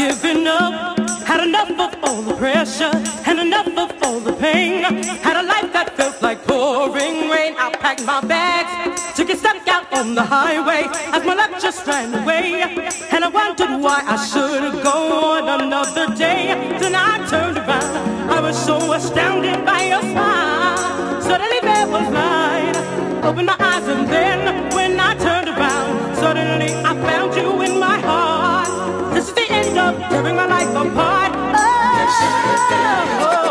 giving up. Had enough of all the pressure and enough of all the pain. Had a life that felt like pouring rain. I packed my bags, took a step out on the highway as my luck just ran away. And I wondered why I should go on another day. Then I turned around, I was so astounded by your smile. Suddenly there was light. Opened my eyes and then when I turned around, suddenly I found you of tearing my life apart. Oh, oh, oh.